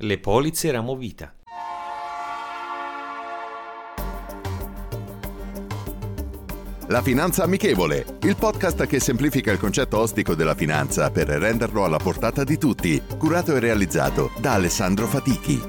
Le polizze ramo vita. La Finanza Amichevole, il podcast che semplifica il concetto ostico della finanza per renderlo alla portata di tutti, curato e realizzato da Alessandro Fatichi.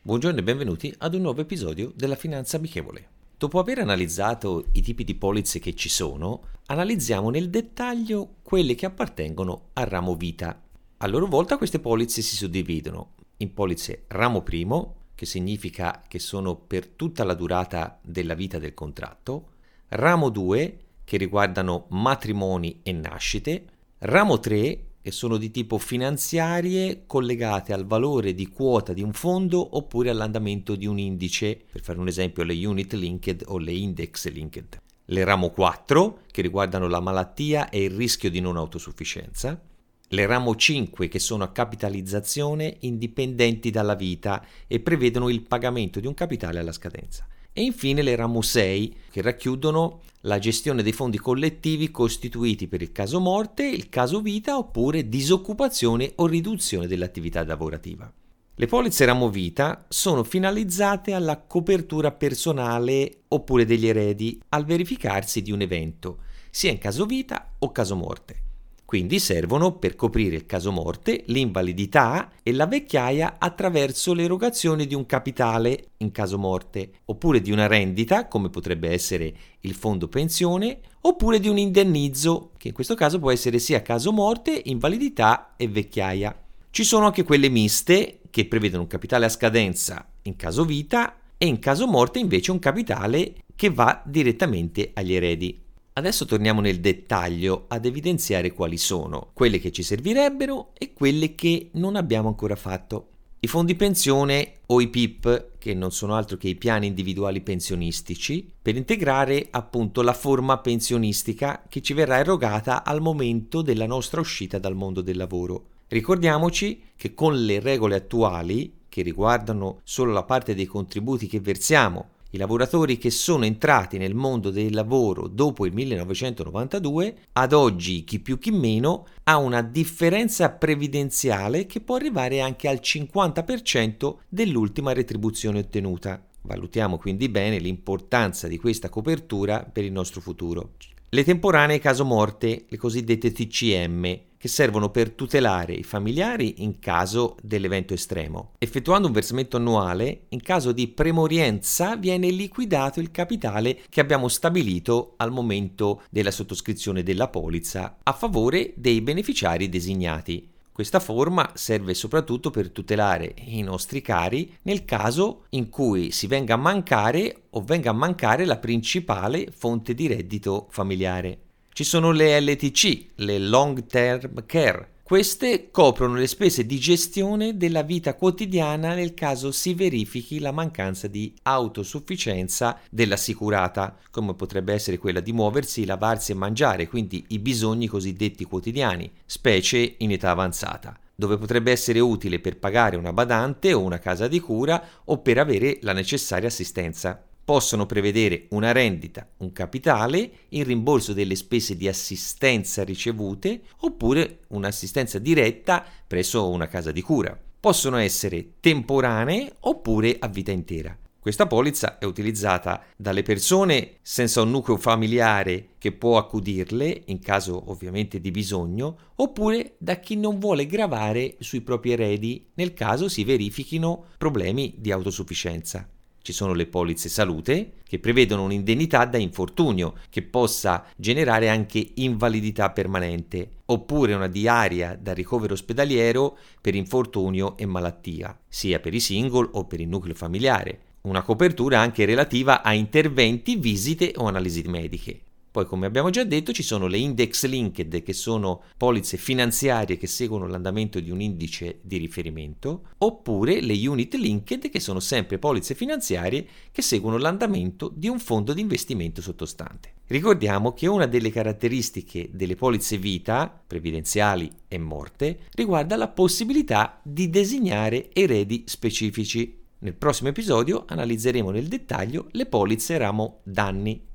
Buongiorno e benvenuti ad un nuovo episodio della Finanza Amichevole. Dopo aver analizzato i tipi di polizze che ci sono, analizziamo nel dettaglio quelle che appartengono al ramo vita. A loro volta queste polizze si suddividono in polizze ramo primo, che significa che sono per tutta la durata della vita del contratto, ramo 2, che riguardano matrimoni e nascite, ramo 3, che sono di tipo finanziarie collegate al valore di quota di un fondo oppure all'andamento di un indice, per fare un esempio le unit linked o le index linked. Le ramo 4, che riguardano la malattia e il rischio di non autosufficienza, le ramo 5 che sono a capitalizzazione indipendenti dalla vita e prevedono il pagamento di un capitale alla scadenza. E infine le 6 che racchiudono la gestione dei fondi collettivi costituiti per il caso morte, il caso vita oppure disoccupazione o riduzione dell'attività lavorativa. Le polizze ramo vita sono finalizzate alla copertura personale oppure degli eredi al verificarsi di un evento, sia in caso vita o caso morte. Quindi servono per coprire il caso morte, l'invalidità e la vecchiaia attraverso l'erogazione di un capitale in caso morte, oppure di una rendita, come potrebbe essere il fondo pensione, oppure di un indennizzo, che in questo caso può essere sia caso morte, invalidità e vecchiaia. Ci sono anche quelle miste che prevedono un capitale a scadenza in caso vita e in caso morte invece un capitale che va direttamente agli eredi. Adesso torniamo nel dettaglio ad evidenziare quali sono quelle che ci servirebbero e quelle che non abbiamo ancora fatto. I fondi pensione o i PIP, che non sono altro che i piani individuali pensionistici, per integrare appunto la forma pensionistica che ci verrà erogata al momento della nostra uscita dal mondo del lavoro. Ricordiamoci che con le regole attuali, che riguardano solo la parte dei contributi che versiamo i lavoratori che sono entrati nel mondo del lavoro dopo il 1992, ad oggi chi più chi meno, ha una differenza previdenziale che può arrivare anche al 50% dell'ultima retribuzione ottenuta. Valutiamo quindi bene l'importanza di questa copertura per il nostro futuro. Le temporanee caso morte, le cosiddette TCM, che servono per tutelare i familiari in caso dell'evento estremo. Effettuando un versamento annuale, in caso di premorienza viene liquidato il capitale che abbiamo stabilito al momento della sottoscrizione della polizza a favore dei beneficiari designati. Questa forma serve soprattutto per tutelare i nostri cari nel caso in cui si venga a mancare o venga a mancare la principale fonte di reddito familiare. Ci sono le LTC, le Long Term Care. Queste coprono le spese di gestione della vita quotidiana nel caso si verifichi la mancanza di autosufficienza dell'assicurata, come potrebbe essere quella di muoversi, lavarsi e mangiare, quindi i bisogni cosiddetti quotidiani, specie in età avanzata dove potrebbe essere utile per pagare una badante o una casa di cura o per avere la necessaria assistenza possono prevedere una rendita, un capitale, il rimborso delle spese di assistenza ricevute oppure un'assistenza diretta presso una casa di cura. Possono essere temporanee oppure a vita intera. Questa polizza è utilizzata dalle persone senza un nucleo familiare che può accudirle in caso ovviamente di bisogno, oppure da chi non vuole gravare sui propri eredi nel caso si verifichino problemi di autosufficienza. Ci sono le polizze salute che prevedono un'indennità da infortunio che possa generare anche invalidità permanente, oppure una diaria da ricovero ospedaliero per infortunio e malattia, sia per i single o per il nucleo familiare. Una copertura anche relativa a interventi, visite o analisi mediche. Poi, come abbiamo già detto, ci sono le index linked, che sono polizze finanziarie che seguono l'andamento di un indice di riferimento, oppure le unit linked, che sono sempre polizze finanziarie che seguono l'andamento di un fondo di investimento sottostante. Ricordiamo che una delle caratteristiche delle polizze vita, previdenziali e morte, riguarda la possibilità di designare eredi specifici. Nel prossimo episodio analizzeremo nel dettaglio le polizze ramo danni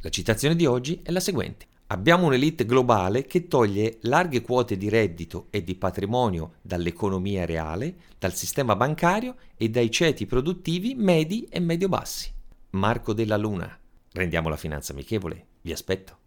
la citazione di oggi è la seguente. Abbiamo un'elite globale che toglie larghe quote di reddito e di patrimonio dall'economia reale, dal sistema bancario e dai ceti produttivi medi e medio-bassi. Marco della Luna. Rendiamo la finanza amichevole. Vi aspetto.